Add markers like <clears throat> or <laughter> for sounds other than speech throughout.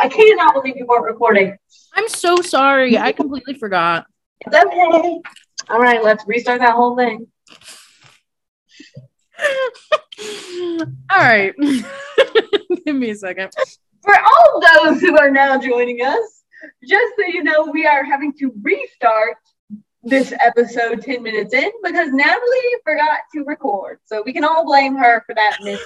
I cannot believe you weren't recording. I'm so sorry. I completely forgot. It's okay. All right, let's restart that whole thing. <laughs> All right. <laughs> Give me a second. For all those who are now joining us, just so you know, we are having to restart this episode 10 minutes in because Natalie forgot to record. So we can all blame her for that miss.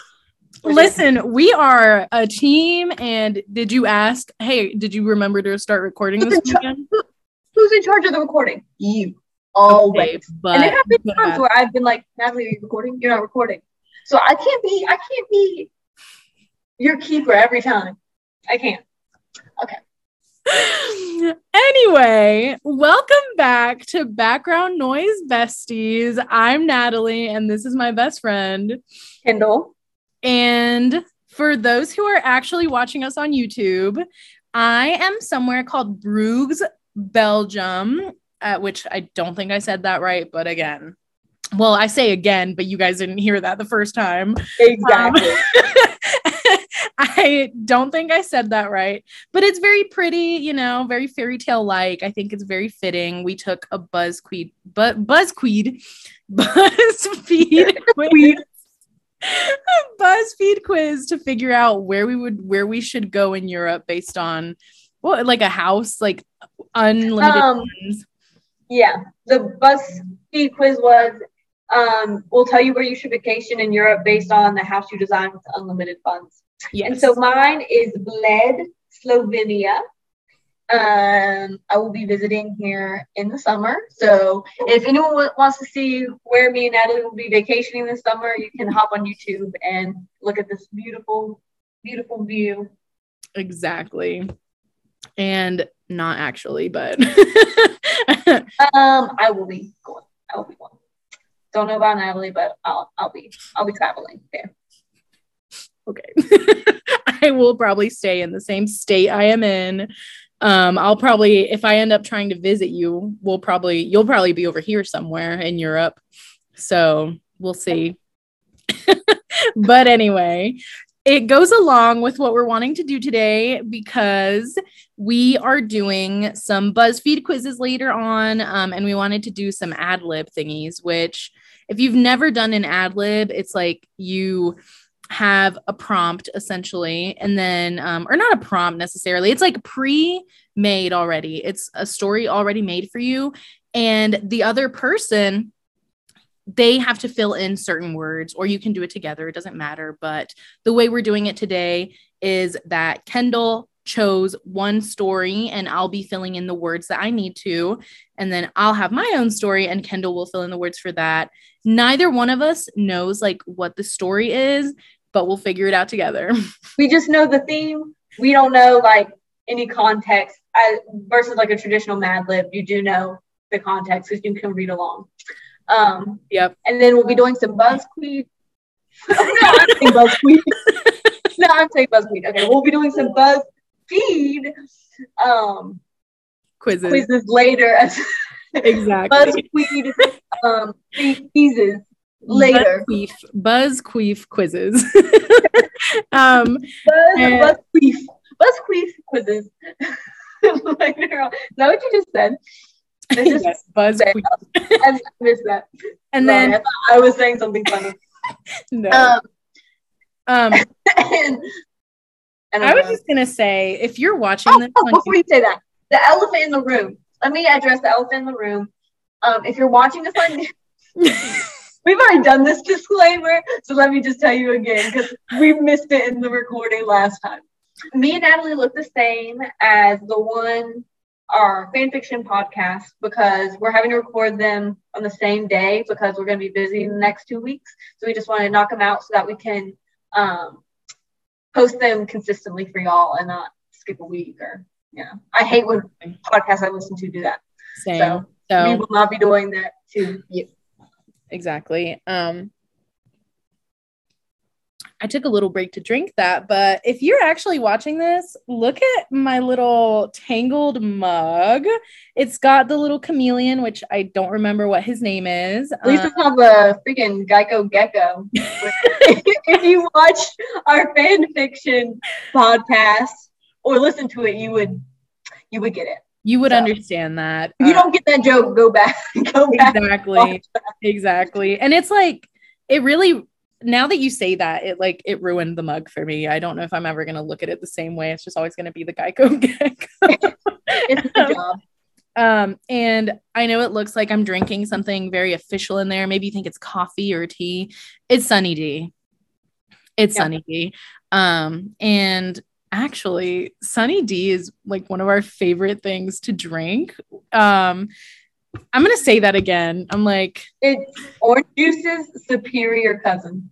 Listen, we are a team, and did you ask? Hey, did you remember to start recording this weekend? Who's in charge of the recording? You. Always. Okay, but and there have been but- times where I've been like, Natalie, are you recording? You're not recording. So I can't be, I can't be your keeper every time. I can't. Okay <laughs> anyway, welcome back to Background Noise Besties. I'm Natalie, and this is my best friend. Kendall. And for those who are actually watching us on YouTube, I am somewhere called Bruges, Belgium, at which I don't think I said that right, but again, well, I say again, but you guys didn't hear that the first time. Um, exactly. <laughs> I don't think I said that right, but it's very pretty, you know, very fairy tale like. I think it's very fitting. We took a BuzzQueed, <laughs> but <laughs> BuzzQueed, BuzzFeed <laughs> BuzzFeed quiz to figure out where we would where we should go in Europe based on what like a house, like unlimited Um, funds. yeah. The BuzzFeed quiz was um, we'll tell you where you should vacation in Europe based on the house you design with unlimited funds. Yes. And so mine is Bled, Slovenia. Um, I will be visiting here in the summer. So if anyone wa- wants to see where me and Natalie will be vacationing this summer, you can hop on YouTube and look at this beautiful, beautiful view. exactly. And not actually, but <laughs> Um, I will be going. I will be going. Don't know about Natalie, but I'll I'll be I'll be traveling there. okay. <laughs> I will probably stay in the same state I am in. Um, I'll probably, if I end up trying to visit you, we'll probably, you'll probably be over here somewhere in Europe. So we'll see. <laughs> but anyway, it goes along with what we're wanting to do today because we are doing some BuzzFeed quizzes later on. Um, and we wanted to do some ad lib thingies, which, if you've never done an ad lib, it's like you have a prompt essentially and then um, or not a prompt necessarily it's like pre-made already. It's a story already made for you and the other person they have to fill in certain words or you can do it together it doesn't matter but the way we're doing it today is that kendall chose one story and i'll be filling in the words that i need to and then i'll have my own story and kendall will fill in the words for that. Neither one of us knows like what the story is but we'll figure it out together. <laughs> We just know the theme. We don't know like any context I, versus like a traditional Mad Lib. You do know the context because you can read along. Um, Yep. and then we'll be doing some BuzzFeed. <laughs> no, I'm saying BuzzFeed. <laughs> no, I'm saying BuzzFeed. Okay, we'll be doing some BuzzFeed um, Quizzes. quizzes later Exactly. BuzzFeed um, quizzes later. Buzzqueef, Buzzqueef quizzes. <laughs> um, Buzz, And- BuzzFeed, BuzzFeed quizzes <laughs> later on. Is that what you just said? I <laughs> just yes, Buzzqueef. I missed that. And Sorry, then thought I was saying something funny. no. Um, Um, and, and I was just gonna say if you're watching oh, this oh, before you say that, the elephant in the room. Let me address the elephant in the room. Um, if you're watching this on, we've already done this disclaimer, so let me just tell you again because we missed it in the recording last time. Me and Natalie look the same as the one our fan fiction podcast because we're having to record them on the same day because we're going to be busy in the next two weeks. So we just want to knock them out so that we can um, post them consistently for y'all and not skip a week or yeah. I hate when podcasts I listen to do that. Same. So, So, we will not be doing that to you. Exactly. Um, I took a little break to drink that, but if you're actually watching this, look at my little tangled mug. It's got the little chameleon, which I don't remember what his name is. At least Um, it's not the freaking Geico Gecko. <laughs> if you watch our fan fiction podcast or listen to it, you would you would get it. You would So, understand that. If you Uh, don't get that joke, go back. <laughs> Go back. exactly exactly and it's like it really now that you say that it like it ruined the mug for me i don't know if i'm ever going to look at it the same way it's just always going to be the geico <laughs> gag It's a job. um and i know it looks like i'm drinking something very official in there maybe you think it's coffee or tea it's sunny d it's Yeah. sunny d um and actually sunny d is like one of our favorite things to drink um i'm gonna say that again i'm like It's orange juice's superior cousin.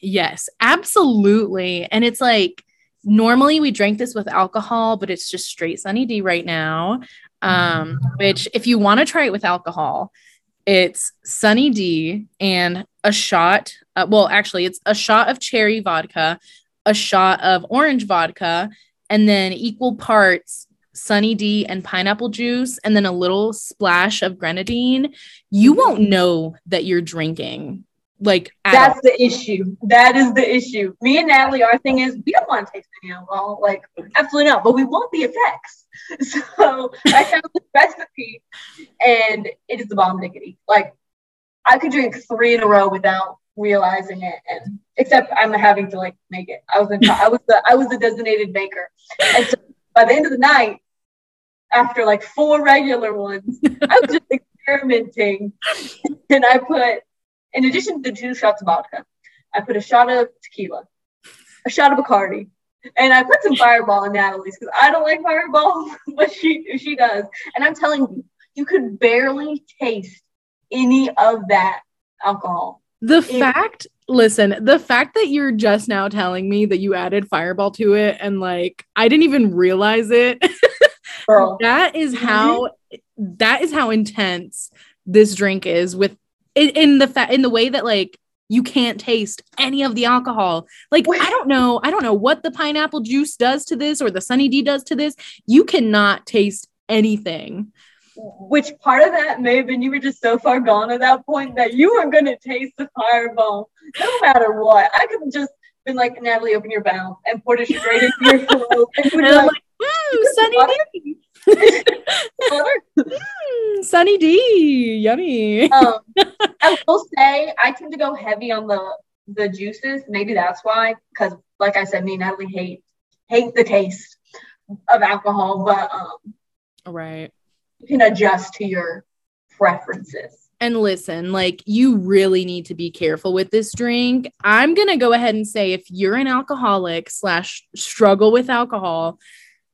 Yes, absolutely. And it's like normally we drink this with alcohol, but it's just straight Sunny D right now. Um, which if you want to try it with alcohol, it's Sunny D and a shot. Uh, well, actually, it's a shot of cherry vodka, a shot of orange vodka, and then equal parts Sunny D and pineapple juice, and then a little splash of grenadine. You won't know that you're drinking. Like at all. That's the issue. That is the issue. Me and Natalie, our thing is we don't want to taste any alcohol. Like, absolutely not. But we want the effects. <laughs> So I found this recipe and it is the bomb diggity. Like, I could drink three in a row without realizing it. And except I'm having to like make it. I was in, I was the I was the designated baker. And so by the end of the night, after like four regular ones, I was just experimenting. And I put in addition to the two shots of vodka, I put a shot of tequila, a shot of Bacardi, and I put some Fireball in Natalie's because I don't like Fireball, <laughs> but she she does. And I'm telling you, you could barely taste any of that alcohol. The It- fact, listen, the fact that you're just now telling me that you added Fireball to it and like I didn't even realize it. <laughs> Girl, that is Mhm. how that is how intense this drink is with in, in the fa- in the way that like you can't taste any of the alcohol. Like Wait. I don't know, I don't know what the pineapple juice does to this or the Sunny D does to this. You cannot taste anything. Which part of that may have been you were just so far gone at that point that you weren't gonna taste the Fireball no matter what. I could have just been like, Natalie, open your mouth and poured it straight into your throat. And And I'm like, like, mm, Sunny? D. <laughs> Mm, Sunny D. Yummy. um, <laughs> I will say I tend to go heavy on the the juices. Maybe that's why, because like I said, me and Natalie hate hate the taste of alcohol, but um, Right. You can adjust to your preferences. And listen, like you really need to be careful with this drink. I'm gonna go ahead and say if you're an alcoholic slash struggle with alcohol,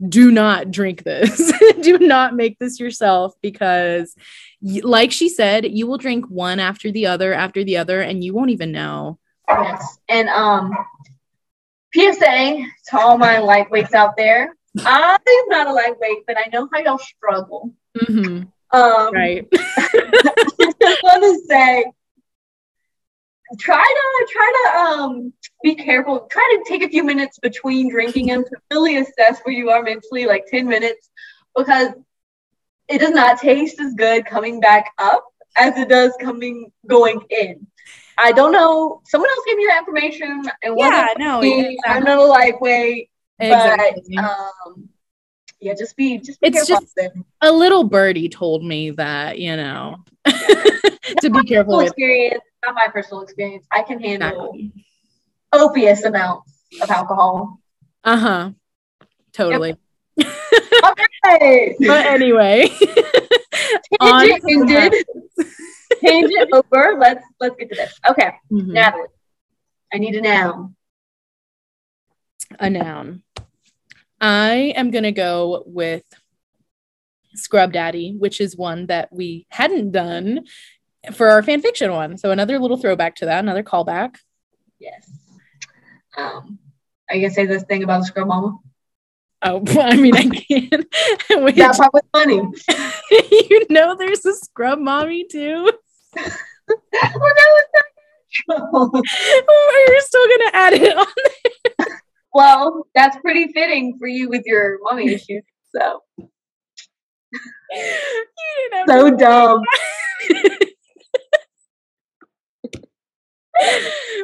do not drink this. <laughs> do not make this yourself because, like she said, you will drink one after the other after the other, and you won't even know. Yes, and um, PSA to all my lightweights out there. I'm not a lightweight, but I know how y'all struggle. Mhm, Um, Right. <laughs> I just want to say, try to try to um be careful. Try to take a few minutes between drinking them to really assess where you are mentally, like ten minutes, because it does not taste as good coming back up as it does coming going in. I don't know. Someone else gave me that information, and yeah. No. me. I'm not a lightweight, Exactly. but um, yeah, just be just be It's just- a little birdie told me that you know <laughs> to be careful with. experience, not my personal experience. I can handle Exactly. copious amounts of alcohol. Uh huh. Totally. Hey, <laughs> But anyway, <laughs> tangent ended. Tangent over. Let's let's get to this. Okay, Mhm. Natalie, I need a noun. a noun. I am going to go with Scrub Daddy, which is one that we hadn't done for our fan fiction one. So another little throwback to that, another callback. Yes. Um, are you gonna say this thing about the scrub mama? Oh, <laughs> I mean, I can. <laughs> Which, That part was funny. <laughs> you know, there's a scrub mommy too. well, that was not natural. We're still going to add it on. Well, that's pretty fitting for you with your mommy issues. So You didn't have so dumb. <laughs>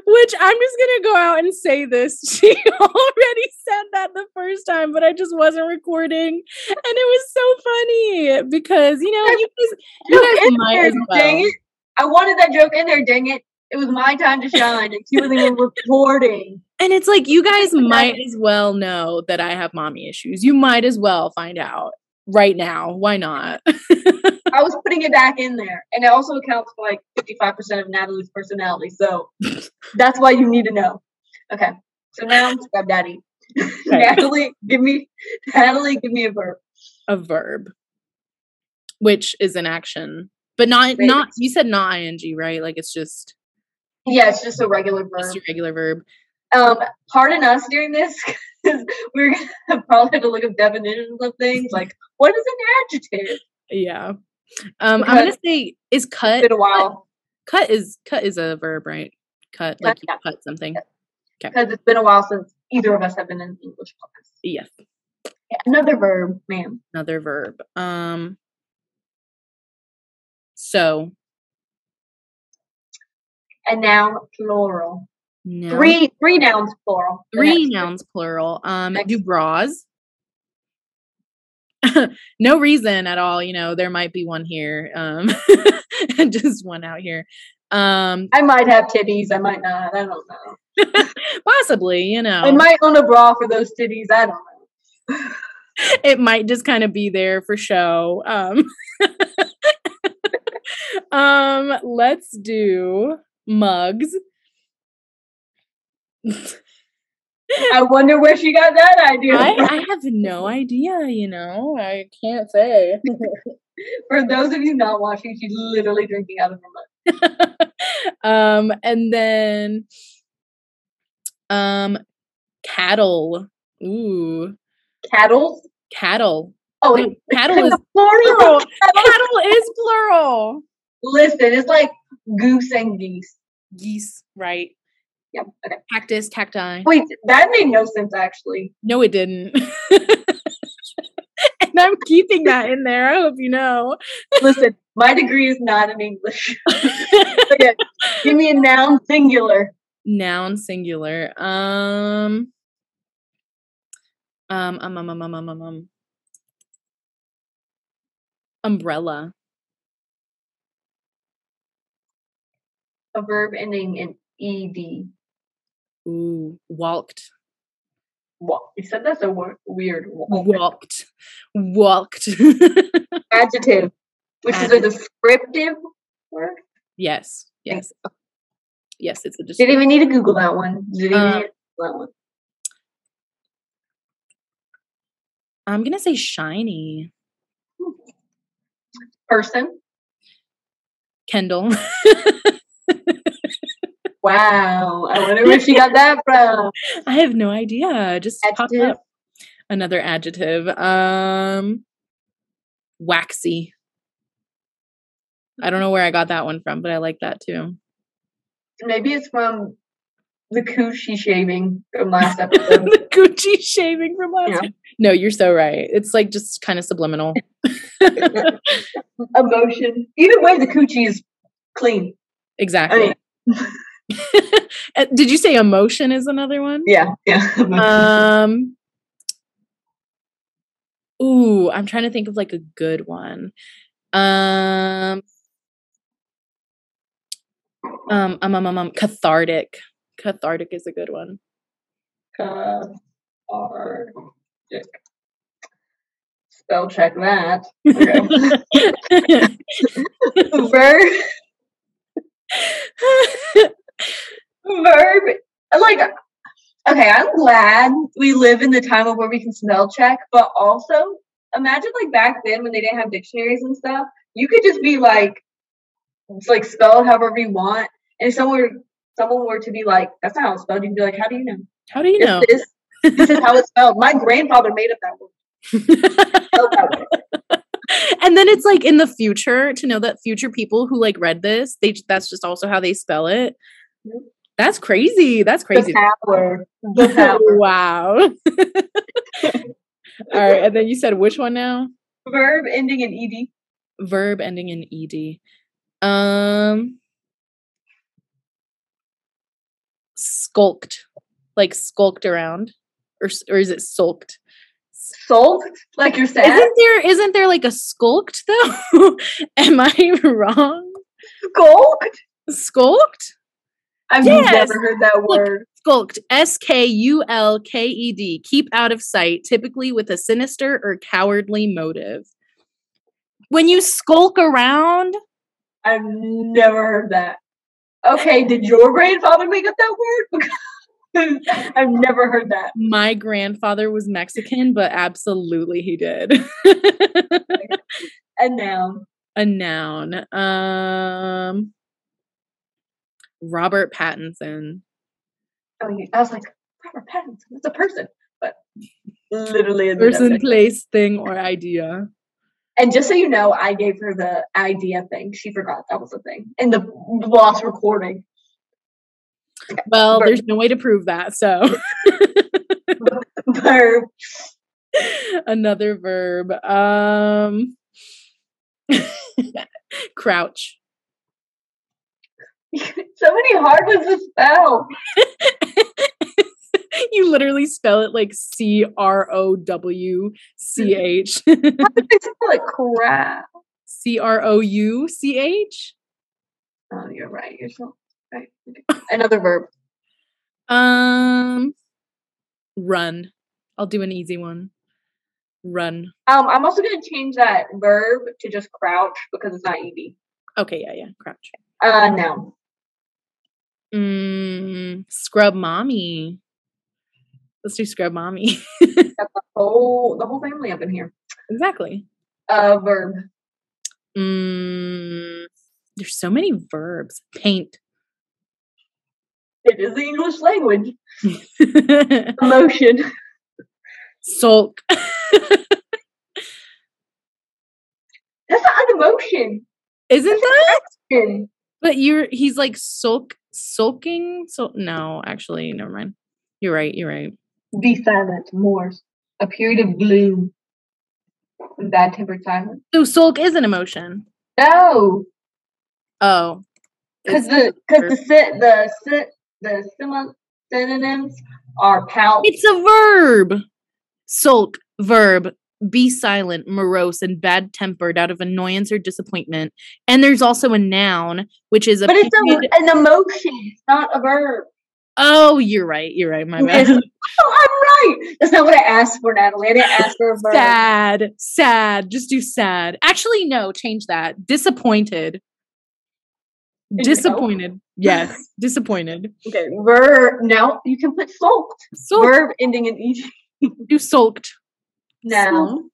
Which I'm just gonna go out and say this. <laughs> She already said that the first time, but I just wasn't recording, and it was so funny because you know you guys, you guys might as Dang well. it. I wanted that joke in there, dang it. It was my time to shine, and she wasn't even <laughs> recording. And it's like you guys might as well know that I have mommy issues. You might as well find out right now. Why not? <laughs> I was putting it back in there, and it also accounts for like 55% of Natalie's personality. So that's why you need to know. Okay, so now I'm Scrub Daddy. <laughs> Natalie, give me Natalie, give me a verb. a verb, which is an action, but not not. You said not ing, right? Like it's just Yeah, it's just a regular just a regular verb. Um, pardon us during this because <laughs> we're gonna <laughs> probably have to look up definitions of things like what is an adjective? Yeah. Um, I'm gonna say is It's cut. been a while Cut is cut is a verb, right? Cut Yeah, like you yeah. cut something. because it's been a while since either of us have been in English class. Yes, Yeah, another verb, ma'am. another verb. Um. So And now plural. No, Three three nouns plural. Three nouns plural. Um, Next. do bras. <laughs> no reason at all. You know, there might be one here. Um, <laughs> and just one out here. Um, I might have titties. I might not. I don't know. <laughs> possibly. You know, I might own a bra for those titties. I don't know. it might just kind of be there for show. Um, um, let's do mugs. I wonder where she got that idea. I. I have no idea, you know, I can't say. <laughs> For those of you not watching, she's literally drinking out of her mug. <laughs> um, and then um cattle. Ooh, Cattle. cattle. Oh, No, cattle is plural. <laughs> cattle is plural. Listen, it's like goose and geese. Geese, right? Yeah. Okay. Cactus, cacti. Wait, that made no sense actually. No, it didn't. <laughs> and I'm keeping that in there. I hope you know. Listen, my degree is not in English. <laughs> okay, give me a noun singular. Noun singular. Um. Um. Um. Um. Um. Um. Um. um, um. Umbrella. A verb ending in ed. Ooh. Walked. Well, you said that's a word, weird. Walked. Walked. <laughs> Adjective, which is a descriptive word. yes. Yes. Yes. It's a Didn't even need to Google that one. Didn't even Uh, need to Google that one. I'm gonna say shiny. Person. Kendall. <laughs> Wow. I wonder where she got that from. <laughs> I have no idea. Just Adjective. up. Another adjective. Um waxy. I don't know where I got that one from, but I like that too. Maybe it's from the coochie shaving from last <laughs> episode. the coochie shaving from last Yeah. No, you're so right. It's like just kind of subliminal. <laughs> Emotion. Either way, the coochie is clean. I exactly. mean, Uh, <laughs> Did you say emotion is another one? yeah, yeah. <laughs> Um Ooh, I'm trying to think of like a good one. Um um um um, um, um cathartic. Cathartic is a good one. Cathartic. Spell check that. Okay. <laughs> Verb. Verb. Like, okay, I'm glad we live in the time of where we can spell check, but also imagine like back then when they didn't have dictionaries and stuff, you could just be like, it's like spell it however you want, and if someone were, someone were to be like, that's not how it's spelled, you'd be like, how do you know? How do you know? This, this is how it's spelled. My grandfather made up that word. <laughs> And then it's like in the future to know that future people who like read this, they that's just also how they spell it. That's crazy. That's crazy. The power. The power. wow. <laughs> All right, and then you said which one now? Verb ending in ed. Verb ending in ed. Um skulked, like skulked around, or or is it sulked? Sulked? Like you're sad? Isn't there isn't there like a skulked though? <laughs> Am I <laughs> wrong? Skulked? Skulked? I've Yes. never heard that word. Skulked. S K U L K E D. Keep out of sight, typically with a sinister or cowardly motive. When you skulk around, I've never heard that. Okay, did your grandfather make up that word? Because <laughs> I've never heard that. my grandfather was Mexican, but absolutely he did. <laughs> a noun. a noun. Um Robert Pattinson. oh, yeah, I was like, Robert Pattinson, it's a person, but literally a Person, place, thing, or idea. And just so you know, I gave her the idea thing. She forgot that was a thing in the lost recording. Well, Verb. there's no way to prove that, so <laughs> Verb. another verb. Um <laughs> crouch. <laughs> so many hard ones to spell. <laughs> you literally spell it like C R O W C H. How did they spell it? Crap. C R O U C H. Oh, you're right. You're so right. Another verb. Um run. I'll do an easy one. Run. Um, I'm also gonna change that verb to just crouch because it's not ed. Okay, yeah, yeah. Crouch. Uh, noun. Mm, scrub mommy. Let's do scrub mommy. <laughs> The whole the whole family up in here. exactly. Uh, verb. Mm, there's so many verbs. Paint. It is the English language. <laughs> Emotion. Sulk. <laughs> That's not an emotion. Isn't that? But you're he's like sulk sulking. So no, actually, never mind. You're right. You're right. Be silent. Morse. A period of gloom. Bad tempered silence. So sulk is an emotion. No, Oh, because the because the sit the sit the simi- synonyms are pout. it's a verb. Sulk verb. Be silent, morose, and bad tempered out of annoyance or disappointment. And there's also a noun, which is a But it's period- a, an emotion, it's not a verb. Oh, you're right. You're right. My bad. <laughs> Yes. Oh, I'm right. That's not what I asked for, Natalie. I didn't ask for a verb. sad. Sad. Just do sad. Actually, no, change that. Disappointed. Did you know? Disappointed. Yes. <laughs> Disappointed. Okay, verb. Now you can put sulked. Sulk. Verb ending in ed. <laughs> Do sulked. Noun.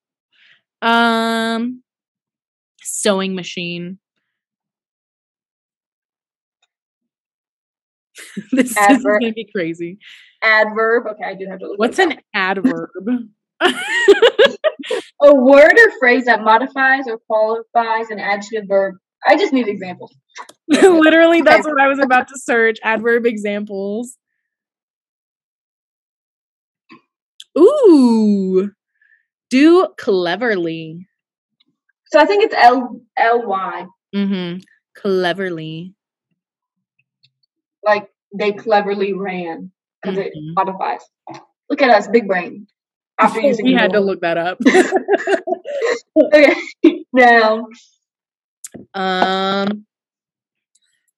Um sewing machine. this, <laughs> this is Adverb. gonna be crazy. Adverb. Okay, I do have to look. What's at an adverb? <laughs> a word or phrase that modifies or qualifies an adjective verb? I just need examples. <laughs> Literally, that's what I was about to search. Adverb examples. Ooh. Do cleverly. So I think it's L L Y. Mm-hmm. Cleverly. Like they cleverly ran because it Mhm. modifies. Look at us, big brain. After <laughs> using we had to look that up. <laughs> Okay, <laughs> now um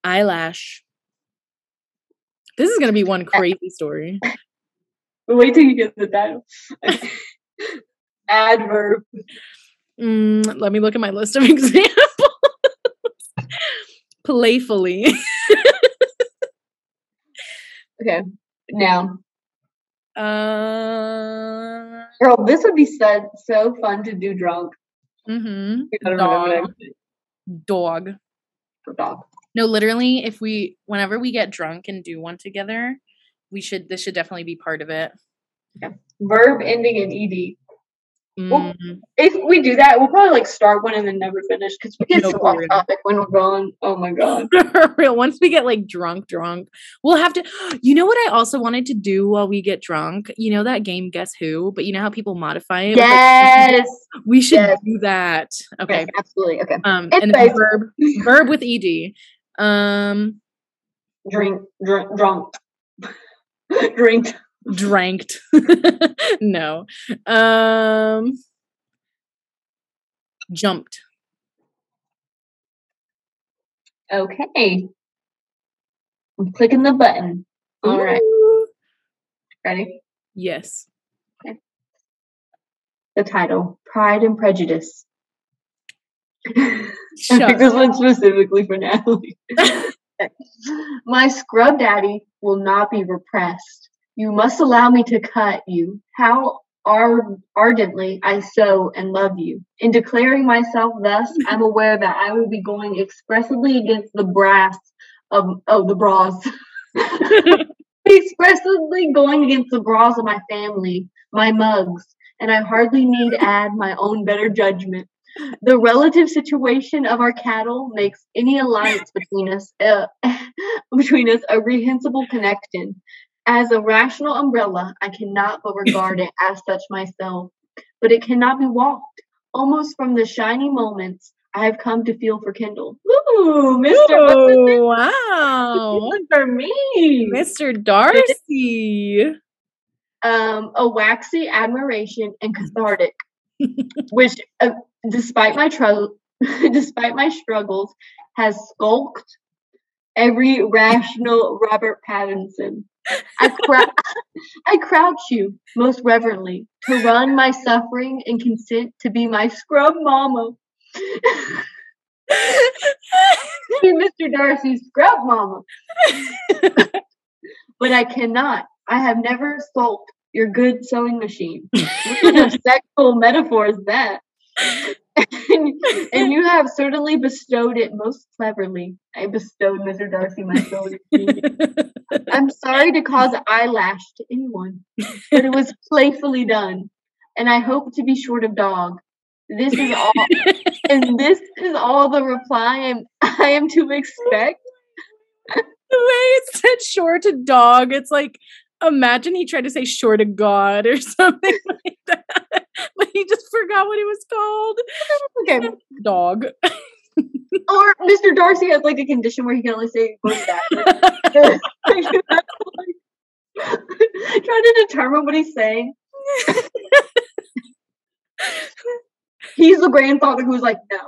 eyelash. This is gonna be one crazy story. wait till you get the title. Adverb. Mm, let me look at my list of <laughs> examples. Playfully. Okay, now, Uh, girl, this would be so so fun to do drunk. mhm. I don't know what Dog. Dog. for dog. No, literally, if we, whenever we get drunk and do one together, we should, this should definitely be part of it. Verb ending in ed. Well, Mm, If we do that, we'll probably like start one and then never finish because we get No, so off topic when we're gone. Oh my god. <laughs> Real. Once we get like drunk, drunk, we'll have to. <gasps> You know what I also wanted to do while we get drunk? You know that game, Guess Who? But you know how people modify it? with, like, Yes. <laughs> we should yes. do that. Okay. Yes, absolutely. Okay. Um, and then Anyways. verb, <laughs> verb with ed. Um, Drink, drink, drunk. Drink. Dranked. <laughs> no. Um jumped. Okay. I'm clicking the button. All right. Ooh. Ready? Yes. The title Pride and Prejudice. <laughs> I Shut picked this one specifically for Natalie. <laughs> My scrub daddy will not be repressed. You must allow me to cut you. How ar- ardently I so and love you. In declaring myself thus, <laughs> I'm aware that I will be going expressly against the brass of oh the bras. <laughs> expressly going against the bras of my family, my mugs, and I hardly need add my own better judgment. The relative situation of our cattle makes any alliance between us uh, <laughs> between us a reprehensible connection. As a rational umbrella, I cannot but regard it as such myself, but it cannot be walked. Almost from the shiny moments I have come to feel for Kendall. Ooh, Mr. What's his name? Oh, wow. For me. Mr. Darcy. um, a waxy admiration and cathartic, which, uh, despite my trou- <laughs> despite my struggles, has skulked every rational Robert Pattinson. I, crou- I crouch you most reverently to run my suffering and consent to be my scrub mama. <laughs> Be Mr. Darcy's scrub mama. but I cannot. I have never sulked your good sewing machine. What kind of <laughs> sexual metaphor is that? And, you have certainly bestowed it most cleverly. I bestowed Mr. Darcy my. I'm sorry to cause eyelash to anyone, but it was playfully done, and I hope to be short of dog. This is all, and this is all the reply I am I am to expect. the way it said short to dog, it's like imagine he tried to say short to God or <laughs> something like that. But he just forgot what it was called. <laughs> Okay, <laughs> Dog. or Mr. Darcy has like a condition where he can only say backwards. Trying to determine what he's saying. He's the grandfather who's like, no,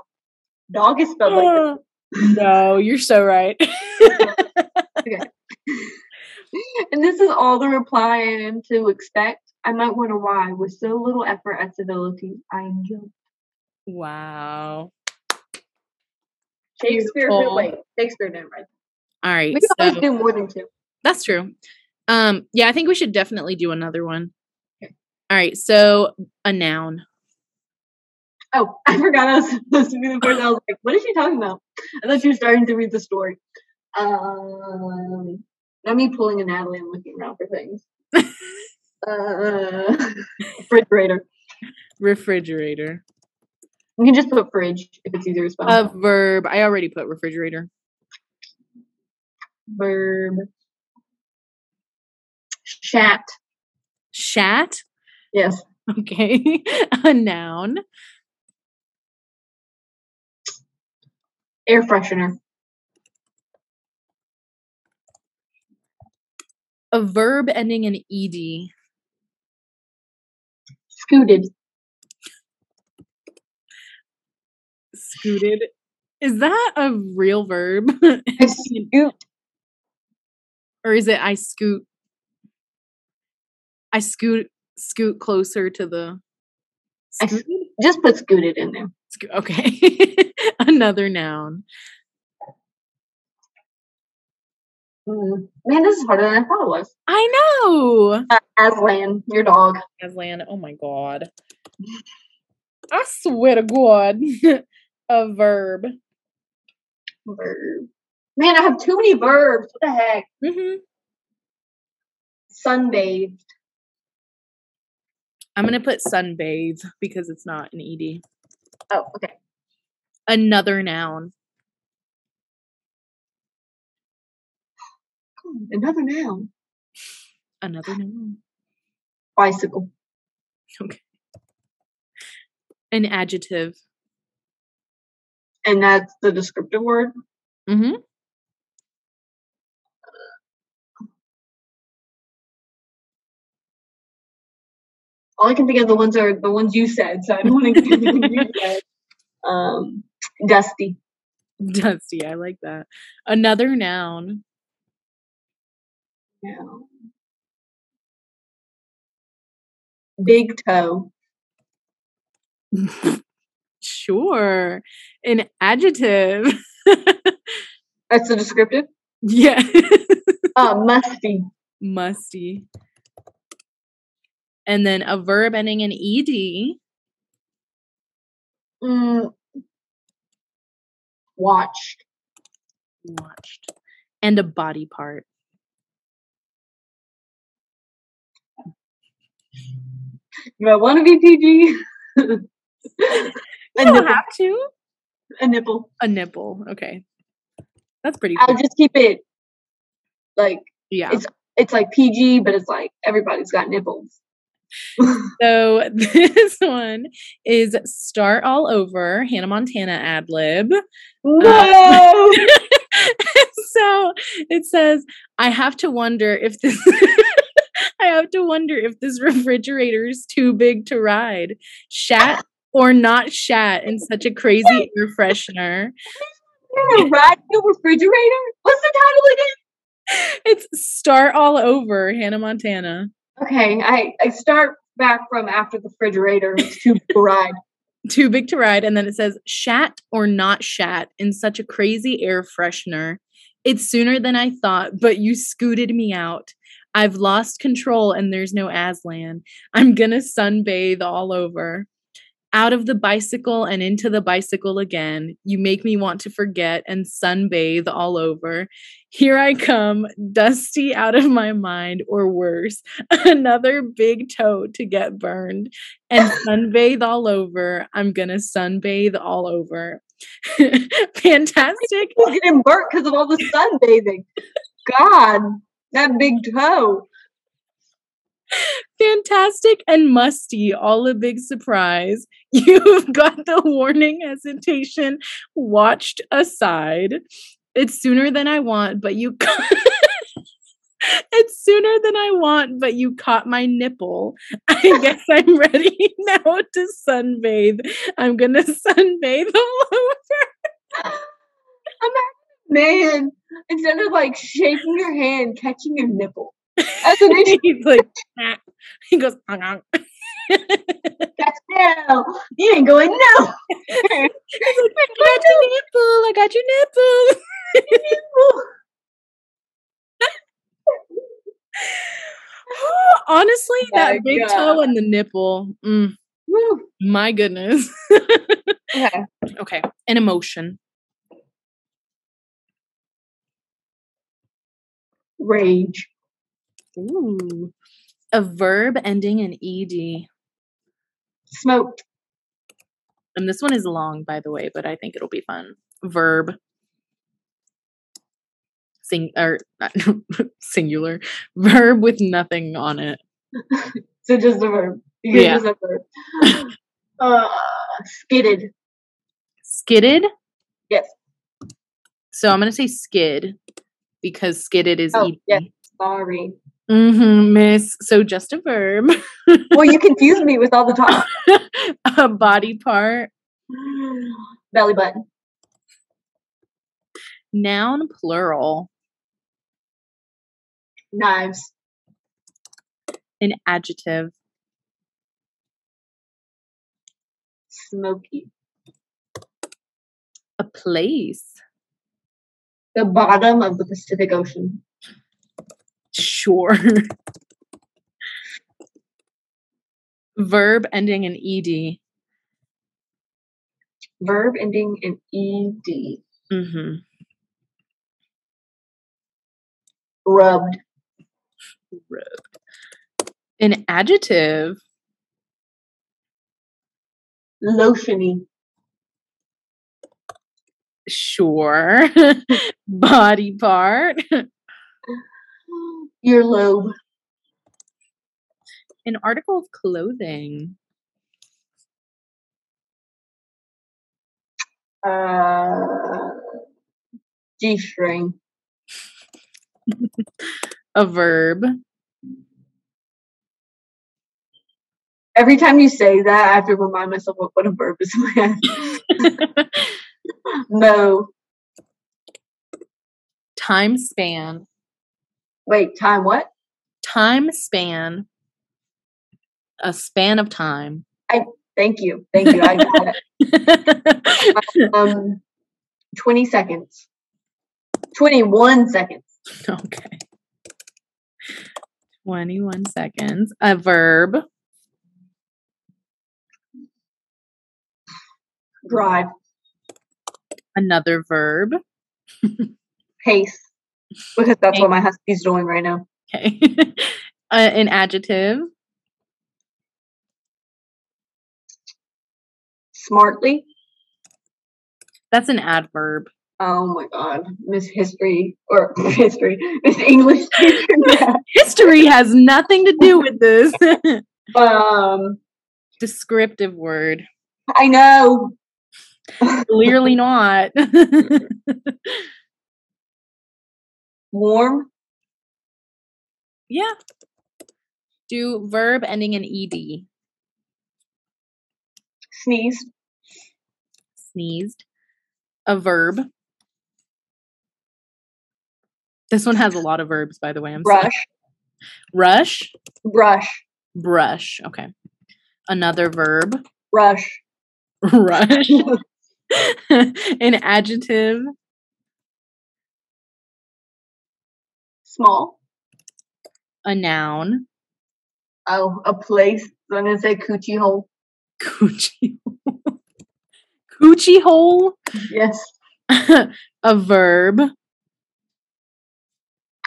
dog is spelled like this. <gasps> no, you're so right. <laughs> And this is all the reply I am to expect. I might wonder why, with so little effort at civility, I am guilty. wow. Shakespeare, Beautiful. wait, Shakespeare didn't write. All right. We can always so- do more than two. That's true. Um, yeah, I think we should definitely do another one. Okay. All right, so a noun. Oh, <laughs> I forgot I was supposed to be the first. I was like, what is she talking about? I thought she was starting to read the story. Um, not me pulling a Natalie and looking around for things. <laughs> uh, <laughs> refrigerator. Refrigerator. You can just put fridge if it's easier to spell. A verb. I already put refrigerator. Verb. Chat. Shat. Yes. <laughs> Okay. a noun. Air freshener. A verb ending in ed. Scooted. Scooted. Is that a real verb? I <laughs> scoot. or is it I scoot? I scoot scoot closer to the I? Just put scooted in there. Sco- Okay. <laughs> Another noun. Mm. Man, this is harder than I thought it was. I know. Uh, Aslan, your dog. Aslan. Oh my god. I swear to God. <laughs> A verb. Verb. Man, I have too many verbs. What the heck? hmm Sunbathed. I'm gonna put sunbathe because it's not an ed. Oh, okay. Another noun. Another noun. Another noun. Bicycle. Okay. An adjective. And that's the descriptive word. Mm-hmm. All I can think of the ones are the ones you said, so I don't want to give you said. Um, dusty. Dusty. I like that. Another noun. No. Big toe. <laughs> sure. An adjective. <laughs> That's the descriptive. yeah. <laughs> Uh, musty. Musty. And then a verb ending in ed. Mm, watched. Watched. And a body part. Do I want to be PG? You a, don't nipple, have to. a nipple. A nipple. Okay. That's pretty I'll just keep it like Yeah. it's it's like PG, but it's like everybody's got nipples. <laughs> So <laughs> this one is Start All Over, Hannah Montana ad lib. Uh, no. <laughs> so it says, I have to wonder if this I have to wonder if this <laughs> refrigerator is too big to ride. Shat or not shat in such a crazy <laughs> air freshener. You're ride the refrigerator? What's the title again? It's Start All Over, Hannah Montana. Okay, I, I start back from after the refrigerator. It's too big to ride. <laughs> Too big to ride. And then it says, shat or not shat in such a crazy air freshener. It's sooner than I thought, but you scooted me out. I've lost control and there's no Aslan. I'm gonna sunbathe all over. Out of the bicycle and into the bicycle again. You make me want to forget and sunbathe all over. Here I come, dusty out of my mind, or worse, <laughs> another big toe to get burned and <laughs> sunbathe all over. I'm gonna sunbathe all over. <laughs> Fantastic. People getting burnt because of all the sunbathing. God, that big toe. Fantastic and musty, all a big surprise. <laughs> You've got the warning hesitation watched aside. It's sooner than I want, but you <laughs> It's sooner than I want, but you caught my nipple. <laughs> I guess I'm ready now to sunbathe. I'm gonna sunbathe all over. <gasps> I'm man, instead of like shaking your hand, catching your nipple. That's an issue. He's like, "Ah." he goes, "Ong, ong." <laughs> That's no. You ain't going no. I got your nipple. I got your nipple. <laughs> Honestly, <laughs> that big toe and the nipple. mm, my goodness. Okay. okay. An emotion. Rage. Ooh. A verb ending in ed. Smoked. And this one is long, by the way, but I think it'll be fun. Verb. Sing or not, <laughs> singular. Verb with nothing on it. <laughs> So just the verb. You Yeah. just a verb. <laughs> Uh, skidded. Skidded. Yes. So I'm gonna say skid because skidded is Oh, yes. Sorry. Mm-hmm, miss. So just a verb. Well, you confused me with all the talk. <laughs> a body part. <gasps> Belly button. Noun plural. Knives. An adjective. Smoky. A place. The bottom of the Pacific Ocean. Sure. <laughs> Verb ending in ed. Verb ending in ed. Mm-hmm. Rubbed. An adjective. Lotiony. Sure. <laughs> Body part. <gasps> Earlobe. An article of clothing. Uh, G string. <laughs> A verb. Every time you say that, I have to remind myself of what a verb is in my head. <laughs> <laughs> no. time span. Wait, time what? Time span. A span of time. I thank you. Thank you. I got it. <laughs> Um, 20 seconds. 21 seconds. okay. 21 seconds. A verb. Drive. Another verb. Pace. Because that's what my husky's doing right now. Okay. <laughs> uh, an adjective. Smartly. That's an adverb. Oh my god. Miss History or <laughs> History. Miss English <laughs> teacher. Yeah. History has nothing to do with this. Um Descriptive word. I know. Clearly <laughs> not. <laughs> Warm. yeah. Do verb ending in ed. Sneeze. Sneezed. A verb. This one has a lot of verbs, by the way. I'm sorry. Brush. Rush. Brush. Brush. Okay. Another verb. Rush. <laughs> Rush. <laughs> An adjective. Small. A noun. Oh, a place. So I'm gonna say coochie hole. Coochie. hole. <laughs> Coochie hole. Yes. <laughs> a verb.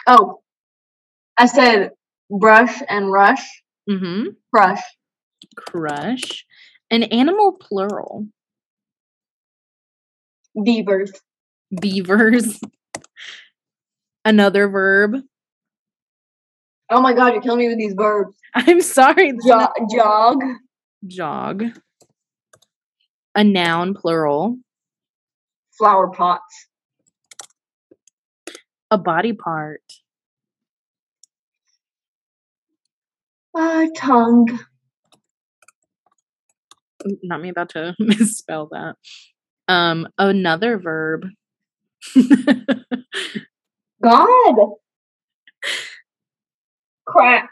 Oh. I said brush and rush. Mm-hmm. Crush. Crush. An animal plural. Beavers. Beavers. Another verb. Oh my god, you're killing me with these verbs. I'm sorry. Jo- jog. jog. A noun plural. Flower pots. A body part. A tongue. Not me about to <laughs> misspell that. Um, another verb. <laughs> God. Crack.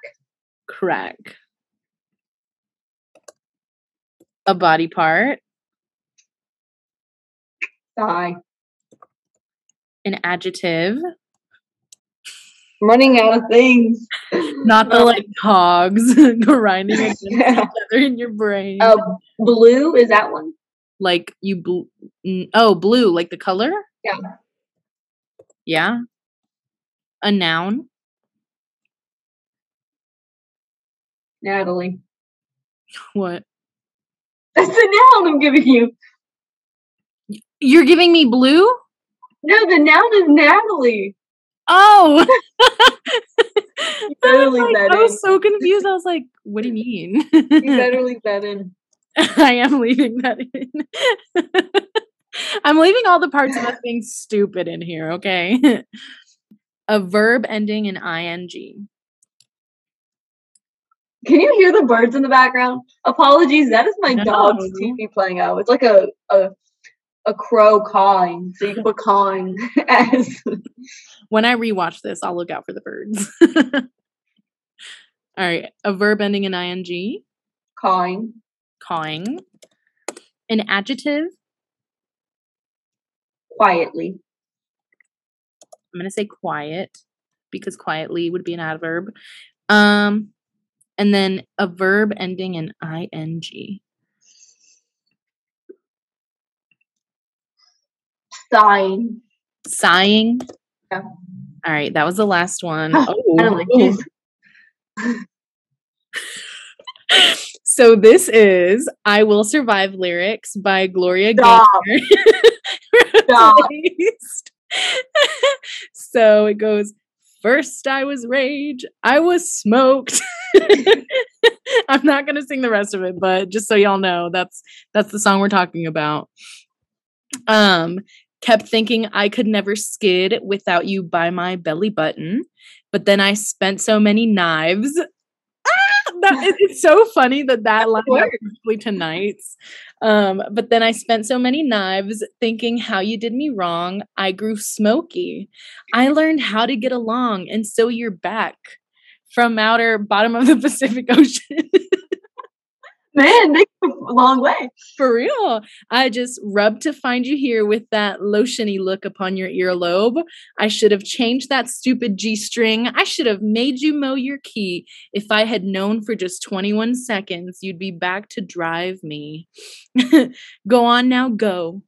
Crack. A body part. Thigh. An adjective. Running out of things. Not the Um, like cogs <laughs> grinding <laughs> against each other in your brain. Uh, blue is that one. Like you bl- oh blue like the color Yeah. yeah a noun Natalie. what <laughs> That's the noun I'm giving you. you're giving me blue No, the noun is Natalie. oh <laughs> I was, like- I was so confused i was like what do you mean <laughs> You better leave that in. <laughs> i am leaving that in <laughs> i'm leaving all the parts of us <laughs> being stupid in here okay a verb ending in ing Can you hear the birds in the background? Apologies, that is my dog's TV playing out. It's like a a, a crow cawing. So you can put cawing as when I rewatch this, I'll look out for the birds. All right, a verb ending in ing, cawing. Cawing. An adjective, Quietly. I'm to say quiet because quietly would be an adverb. Um and then a verb ending in ing. Sighing. Sighing. Yeah. All right, that was the last one. <laughs> I don't like Oh. <laughs> <laughs> so this is I Will Survive lyrics by Gloria Stop. Gaynor. <laughs> Stop. <laughs> So it goes First I was rage, I was smoked. <laughs> I'm not gonna sing the rest of it, but just so y'all know, that's that's the song we're talking about. Um, kept thinking I could never skid without you by my belly button, but then I spent so many knives. That, it- it's so funny that that lined up tonight's. Um, but then I spent so many knives thinking how you did me wrong. I grew smoky. I learned how to get along, and so you're back from outer bottom of the <laughs> Pacific Ocean. Man, they a long way. For real. I just rubbed to find you here with that lotiony look upon your earlobe. I should have changed that stupid G string. I should have made you mow your key. If I had known for just 21 seconds, you'd be back to drive me. <laughs> go on now, go.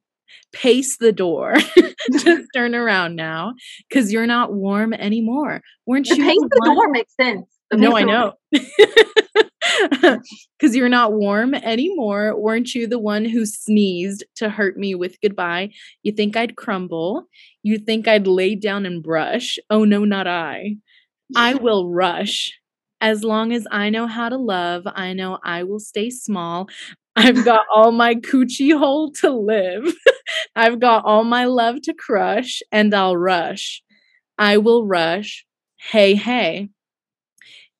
Pace the door. <laughs> just turn around now because you're not warm anymore. Weren't The you? paint the one- door makes sense. No, I know. <laughs> Because you're not warm anymore. Weren't you the one who sneezed to hurt me with goodbye? You think I'd crumble? You think I'd lay down and brush? Oh, no, not I. I will rush. As long as I know how to love, I know I will stay small. I've <laughs> got all my coochie hole to live. <laughs> I've got all my love to crush, and I'll rush. I will rush. Hey, hey.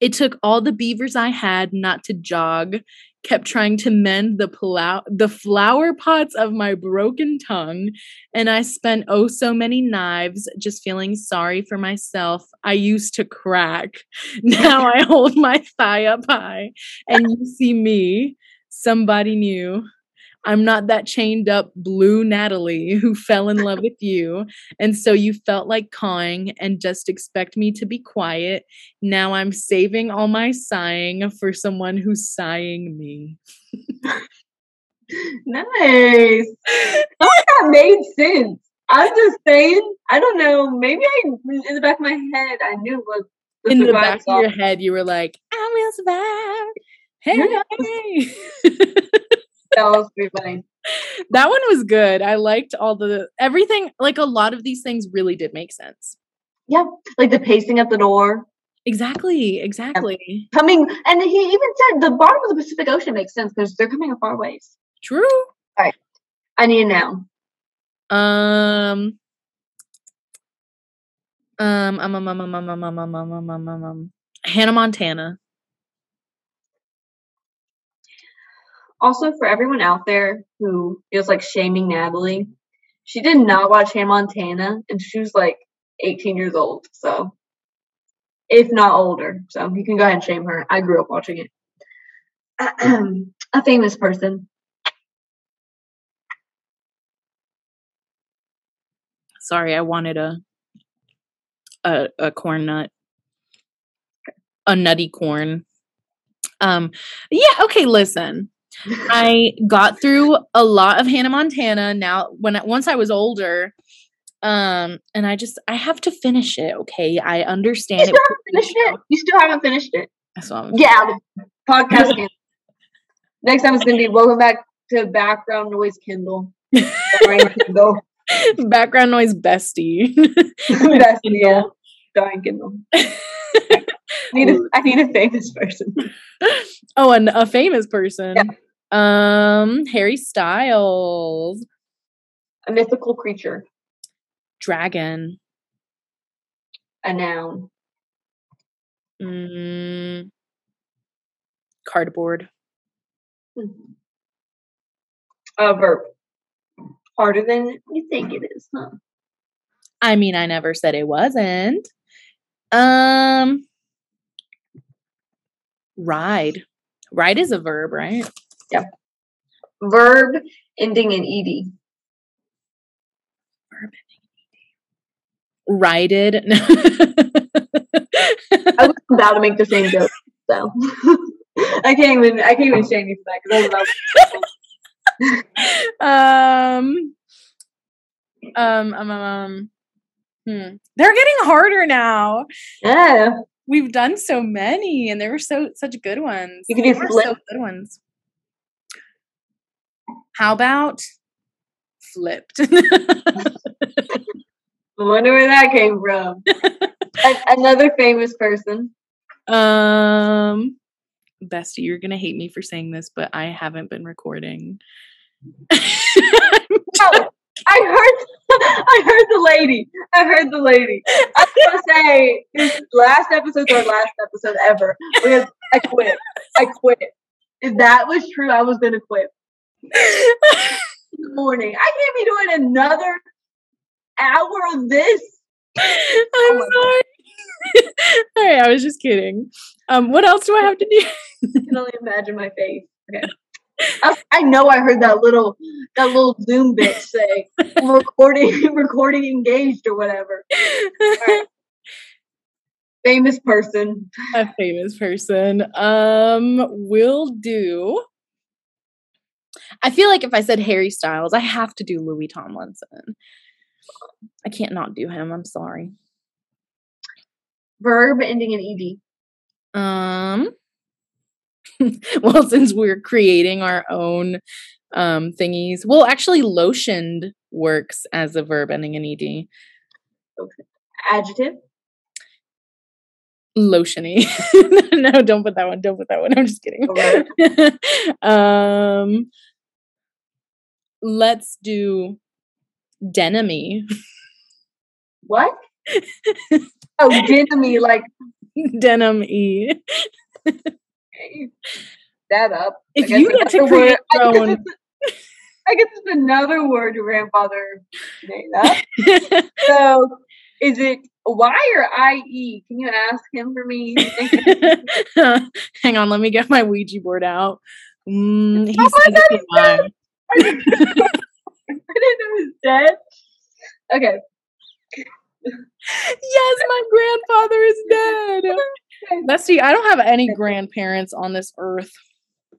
It took all the beavers I had not to jog, kept trying to mend the plow- the flower pots of my broken tongue, and I spent oh so many knives just feeling sorry for myself. I used to crack. <laughs> Now I hold my thigh up high, and you see me, somebody new. I'm not that chained up blue Natalie who fell in love with you. And so you felt like cawing and just expect me to be quiet. Now I'm saving all my sighing for someone who's sighing me. Nice. Oh, that made sense. I'm just saying. I don't know. Maybe I, in the back of my head, I knew it was In the back of your head, you were like, I will survive. Hey. <laughs> That was pretty funny. that one was good. I liked all the everything. Like a lot of these things really did make sense. Yeah, like the pacing at the door Exactly. Exactly. coming, and he even said the bottom of the Pacific Ocean makes sense because they're coming a far ways. True. All right. I need a noun. Um. Um, um, um, um, um, um, um, um, um, um, um, um, um, um. Hannah Montana. Also, for everyone out there who feels like shaming Natalie, she did not watch Hannah Montana, and she was like 18 years old. So, if not older, so you can go ahead and shame her. I grew up watching it. <clears throat> a famous person. Sorry, I wanted a a a corn nut. A nutty corn. Um yeah, okay, listen. I got through a lot of Hannah Montana now when I, once I was older. Um and I just I have to finish it, okay? I You understand still it. haven't finished it. You still haven't finished it. So I'm- Yeah, the podcast. <laughs> Next time it's gonna be welcome back to background noise, Kendall. Kendall. <laughs> background noise bestie. <laughs> That's yeah. Starring Kendall. I need a, I need a famous person. <laughs> oh, and a famous person. Yeah. Um, Harry Styles, A mythical creature. dragon. A noun. Mm, cardboard. A verb. Harder than you think it is, huh? I mean, I never said it wasn't. Um, ride. Ride is a verb, right? Yep. Verb ending in ed. Rided. <laughs> I was about to make the same joke, so <laughs> I can't even I can't even shame you for that because I was about <laughs> um, um, um, um, um, hmm. They're getting harder now. yeah. We've done so many, and they were so such good ones. You could do flip. so good ones. How about flipped? <laughs> I wonder where that came from. <laughs> Another famous person. um, Bestie, you're gonna hate me for saying this, but I haven't been recording. <laughs> I heard <laughs> I heard the lady. I heard the lady. I was gonna say this last episode or last episode ever. Because I quit. I quit. If that was true, I was gonna quit. Morning. I can't be doing another hour of this. I'm Oh sorry. <laughs> All right, I was just kidding. Um, what else do I have to do? I can only imagine my face. Okay. I, I know I heard that little that little Zoom bitch say recording <laughs> recording engaged or whatever. right. <laughs> Famous person. A famous person. Um, will do. I feel like if I said Harry Styles, I have to do Louis Tomlinson. I can't not do him. I'm sorry. Verb ending in ed. Um. <laughs> well, since we're creating our own um thingies, well, actually, lotioned works as a verb ending in ed. Adjective. Lotiony. <laughs> no, don't put that one. Don't put that one. I'm just kidding. <laughs> Um, let's do denimy. What? Oh, Denimy, like Denim E. that up. If you get to create I your guess own- it's- <laughs> I guess it's another word your grandfather made up. <laughs> So is it Y or I-E? Can you ask him for me? <laughs> Hang on, let me get my Ouija board out. Mm, Oh my God, he's dead. I didn't know he was dead. Okay. Yes, my grandfather is dead. Leslie, I don't have any grandparents on this earth.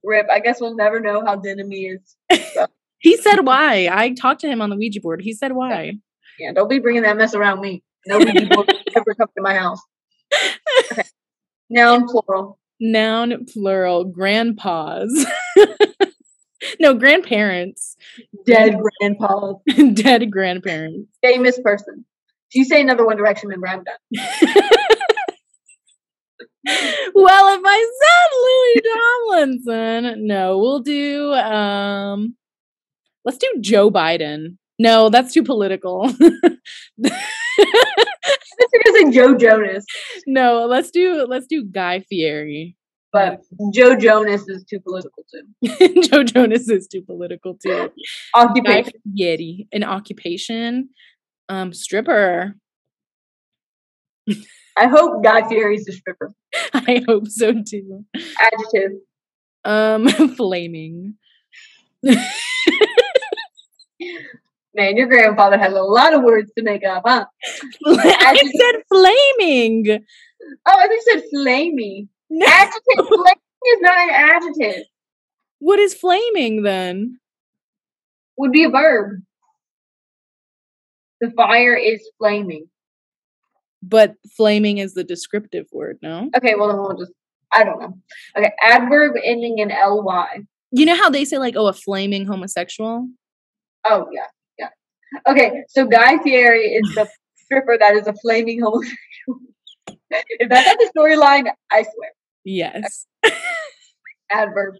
Rip. I guess we'll never know how Denimy is. <laughs> He said why. I talked to him on the Ouija board. He said why. Yeah, don't be bringing that mess around me. Nobody will ever come to my house. <laughs> Okay. Noun plural. Noun plural, grandpas. <laughs> no, grandparents. Dead grandpa. Dead grandparents. Famous person. If you say another One Direction member, I'm done. Well, if I said Louis Tomlinson, no, we'll do um let's do Joe Biden. No, that's too political. This isn't Joe Jonas, no, let's do let's do Guy Fieri. but Joe Jonas is too political too. <laughs> Joe Jonas is too political too. <laughs> Guy Occupation. Fieri, an occupation, um, stripper. I hope Guy Fieri's a stripper. <laughs> I hope so too. Adjective. Um, <laughs> flaming. <laughs> Man, your grandfather has a lot of words to make up, huh? I said flaming. Oh, I think you said flamey. No. Adjective. Flaming is not an adjective. What is flaming then? Would be a verb. The fire is flaming. But flaming is the descriptive word, no? Okay, well then we'll just. I don't know. Okay, adverb ending in ly. You know how they say like, oh, a flaming homosexual? Oh yeah, yeah. Okay, so Guy Fieri is the stripper that is a flaming homosexual. <laughs> if that's not the storyline, I swear. Yes. <laughs> Adverb.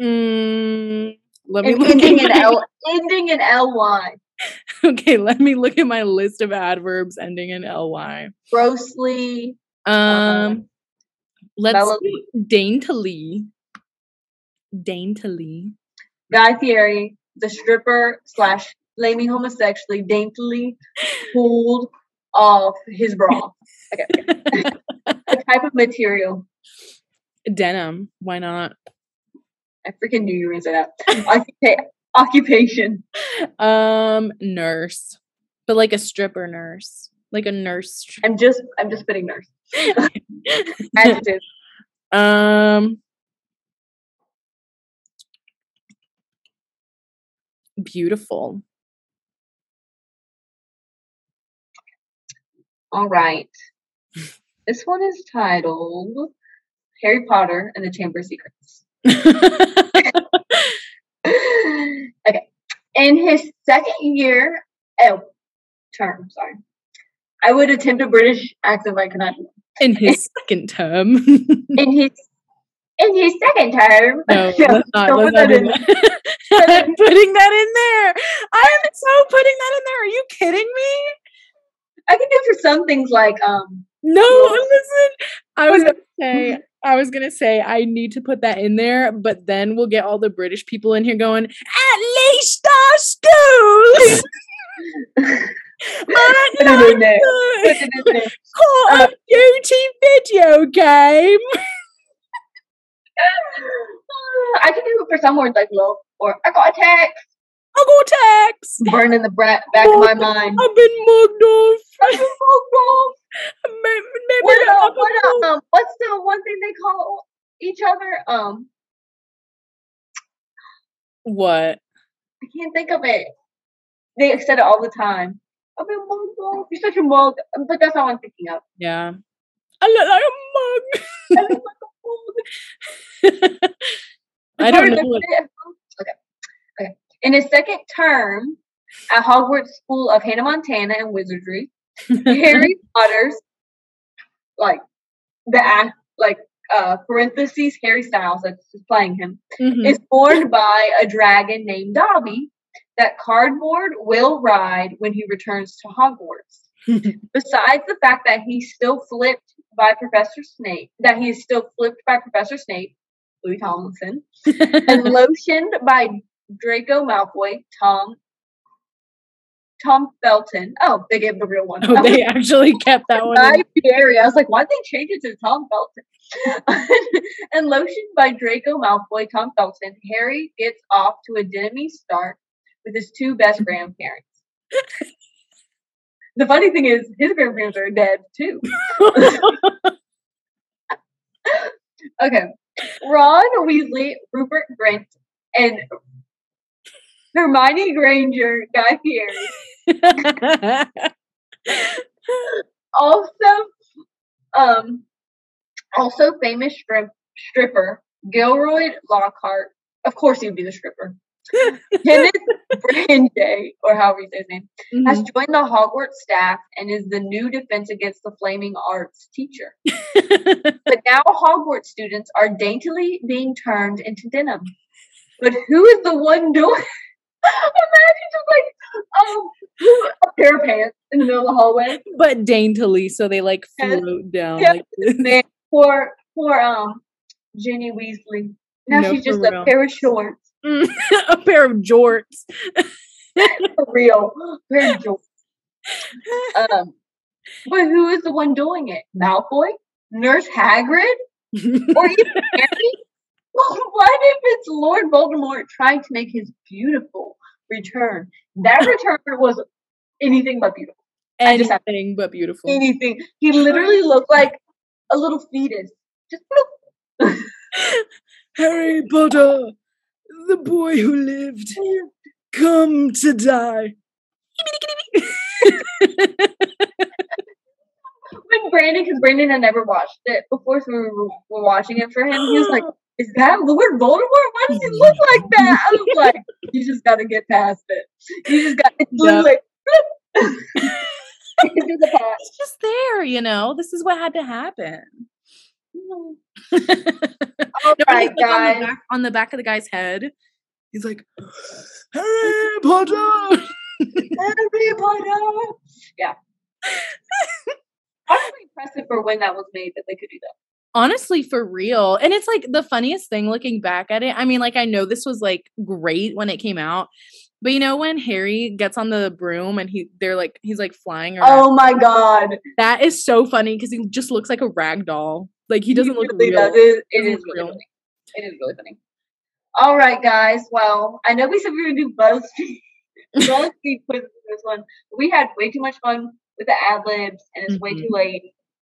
Mm, let me And look ending at in L ending in ly. <laughs> Okay, let me look at my list of adverbs ending in ly. Grossly. Um let's Melo- do daintily. Daintily. Guy Fieri, the stripper slash flaming homosexually, daintily pulled off his bra. <laughs> Okay. okay. the type of material. Denim. Why not? I freaking knew you were gonna say that. Occupa- occupation. Um, nurse. But like a stripper nurse. Like a nurse. stri- I'm just I'm just putting nurse. <laughs> Adjective. um beautiful. All right. This one is titled Harry Potter and the Chamber of Secrets. <laughs> okay. In his second year, oh, term, sorry. I would attempt a British accent, but I could not. In his <laughs> second term. In his in his second term, no, <laughs> let's not, let's put not that in. that. <laughs> I'm putting that in there. I am so putting that in there. Are you kidding me? I can do for some things like um No, listen. I was gonna <laughs> mm-hmm. say I was gonna say I need to put that in there, but then we'll get all the British people in here going, at least our schools might Put it like Put it in there. Call of uh, Duty video game. <laughs> <sighs> I can do it for some words like love or I got a text. Go tax. Burn in the back of my mind. I've been mugged off. <laughs> <laughs> Maybe, Maybe what, uh, what, uh, um, what's the one thing they call each other? Um, What? I can't think of it. They said it all the time. I've been mugged off. You're such a mug, but that's all I'm thinking of. Yeah. I look like a mug. I look like a mug. <laughs> I don't know. What, Okay. In his second term at Hogwarts School of Hannah Montana and Wizardry, Harry <laughs> Potter's like the act like uh parentheses Harry Styles that's just playing him Mhm. is warned by a dragon named Dobby that cardboard will ride when he returns to Hogwarts. <laughs> Besides the fact that he's still flipped by Professor Snape, that he is still flipped by Professor Snape, Louis Tomlinson, and <laughs> lotioned by Draco Malfoy, Tom Tom Felton. Oh, they gave the real one. oh, they <laughs> actually kept that one. In. Fieri. I was like, why'd they change it to Tom Felton? <laughs> and lotion by Draco Malfoy, Tom Felton, Harry gets off to a demi start with his two best grandparents. the funny thing is, his grandparents are dead too. <laughs> Okay. Ron Weasley, Rupert Grint, and Hermione Granger, Guy Fieri. <laughs> Also, um, also famous strip, stripper Gilroy Lockhart. Of course, he would be the stripper. <laughs> Kenneth Brandy, or however you say his name, has Mhm. joined the Hogwarts staff and is the new Defense Against the Flaming Arts teacher. <laughs> But now Hogwarts students are daintily being turned into denim. But who is the one doing? Imagine just like um, a pair of pants in the middle of the hallway. but daintily, so they like Yes. float down. Yes. Like <laughs> for for um Ginny Weasley. Now No, she's just for a pair of shorts. <laughs> a pair of jorts. <laughs> For real. <gasps> Pair of shorts. Um, but who is the one doing it? Malfoy? Nurse Hagrid? Or even Harry? What if it's Lord Voldemort trying to make his beautiful return? That <laughs> return was anything but beautiful. Anything but beautiful. Anything. He literally looked like a little fetus. Just bloop. <laughs> Harry Potter, the boy who lived, come to die. when Brandon, because Brandon had never watched it before, so we were, were watching it for him. He was like, <gasps> <gasps> <gasps> "Is that Lord Voldemort? Why does he look like that?" I was like, <laughs> "You just got to get past it. You just got Yeah. literally like, the pot." It's just there, you know. This is what had to happen. All <laughs> right, like, on, guys. the back, on the back of the guy's head. He's like, <sighs> Harry <laughs> Potter. Harry Potter. Yeah. Honestly, impressive for when that was made that they could do that. Honestly, for real. And it's like the funniest thing looking back at it. I mean, like, I know this was like great when it came out. But you know when Harry gets on the broom and he they're like he's like flying around. Oh my god. That is so funny because he just looks like a rag doll. Like he doesn't look really real. does. It, it Doesn't is really real. funny. It is really funny. All right, guys. Well, I know we said we were gonna do BuzzFeed, <laughs> BuzzFeed quizzes this one. We had way too much fun with the ad libs, and it's way Mhm. too late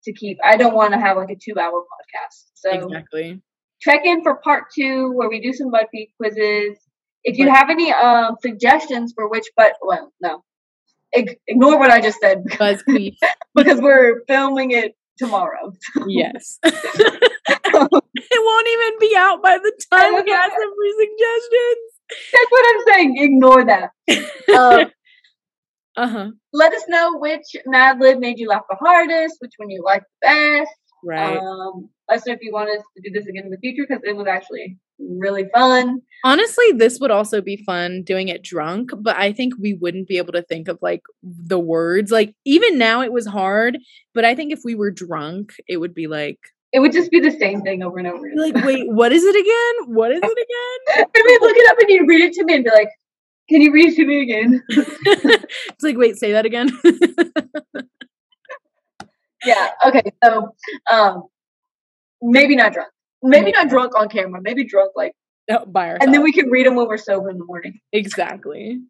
to keep. I don't want to have like a two-hour podcast. So Exactly. check in for part two where we do some BuzzFeed quizzes. If you have any um suggestions for which, but well, no, Ig- ignore what I just said BuzzFeed. <laughs> because we're filming it tomorrow. yes. <laughs> it won't even be out by the time we ask them for suggestions. That's what I'm saying. Ignore that. Um, <laughs> Uh-huh. let us know which Mad Lib made you laugh the hardest, which one you liked the best. Right. Um, let us know if you want us to do this again in the future because it was actually really fun. Honestly, this would also be fun doing it drunk, but I think we wouldn't be able to think of like the words. Like even now it was hard, but I think if we were drunk, it would be like It would just be the same thing over and over. like, wait, what is it again? What is it <laughs> again? and we'd look it up and you'd read it to me and be like, Can you read to me again? <laughs> <laughs> it's like, wait, say that again. <laughs> yeah. Okay. So um maybe not drunk. Maybe not drunk on camera. Maybe drunk like Oh, By ourselves. and then we can read them when we're sober in the morning. exactly.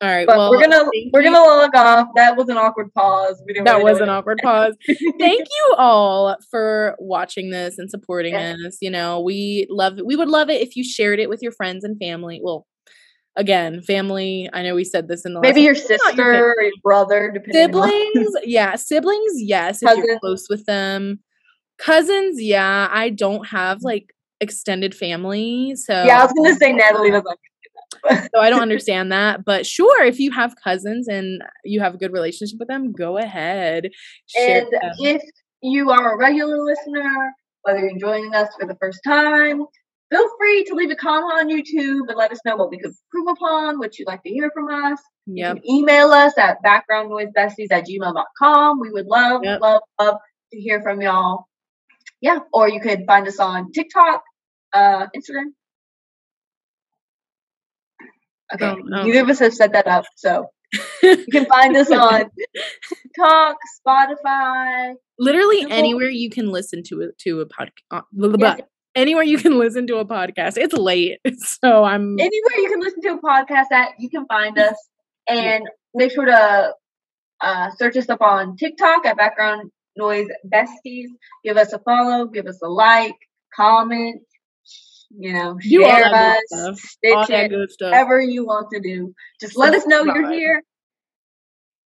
All right. But well, we're gonna we're you. gonna log off. That was an awkward pause. We didn't that really was an awkward pause. Thank you <laughs> all for watching this and supporting Yeah. us. You know, we love we would love it if you shared it with your friends and family. Well, again, family. I know we said this in the Maybe last your not your sister or your brother, depending on siblings. <laughs> yeah, siblings. Yes, if you're Cousins. close with them. Cousins. Yeah, I don't have like extended family, so Yeah, I was gonna say Natalie doesn't. So I don't understand that. But sure, if you have cousins and you have a good relationship with them, go ahead. And them. if you are a regular listener, whether you're joining us for the first time, feel free to leave a comment on YouTube and let us know what we could improve upon, what you'd like to hear from us. Yep. You can email us at backgroundnoisebesties at gmail.com. We would love, Yep. love, love to hear from y'all. Yeah. Or you could find us on TikTok, uh, Instagram. Okay. Oh. Neither of us have set that up. So you can find us <laughs> on TikTok, Spotify. Literally Google. anywhere you can listen to it to a podcast. Yes, Anywhere you can listen to a podcast. It's late, <laughs> so I'm anywhere you can listen to a podcast at, you can find <laughs> us. And make sure to uh, search us up on TikTok at Background Noise Besties. Give us a follow, give us a like, comment, you know, Do all share that us, good stuff. stitch all that good stuff. whatever you want to do. Just let us know you're here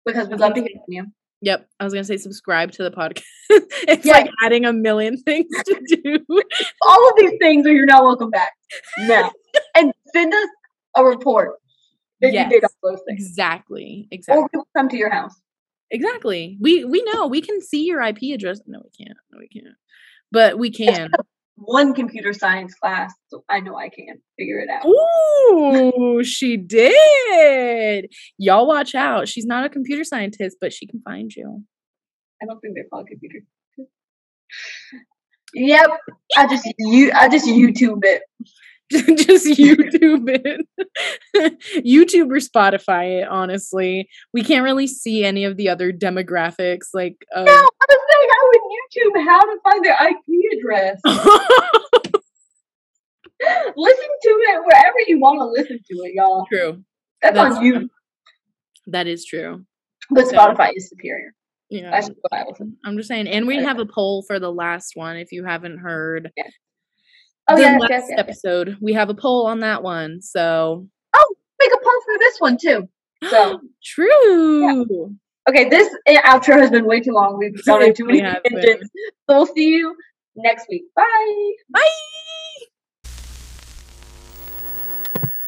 because we'd love to hear from you. Yep, I was gonna say subscribe to the podcast. <laughs> it's Yeah. like adding a million <laughs> things to do. All of these things, or you're not welcome back. No. <laughs> and send us a report that Yes. you did all those things. exactly, Or exactly, we will come to your house. exactly. We we know we can see your IP address. No, we can't. No, we can't. But we can. One computer science class, so I know I can figure it out. Ooh, she did. Y'all watch out. She's not a computer scientist, but she can find you. I don't think they're called computers. Yep, I just you I just YouTube it. <laughs> just YouTube it. <laughs> YouTube or Spotify it, honestly. We can't really see any of the other demographics like of No, I was saying I would YouTube how to find their IP address. <laughs> listen to it wherever you want to listen to it, y'all. True. That's, That's on you. true. That is true. But So- Spotify is superior. Yeah. That's what I listen. I'm just saying. And we have a poll for the last one if you haven't heard. Yeah. Oh the yes, last yes, yes, yes. episode. We have a poll on that one. So Oh, Make a poll for this one too. <gasps> So true. Okay, this uh, outro has been way too long. We've <laughs> gone into too many tangents. So we'll see you next week. Bye. Bye.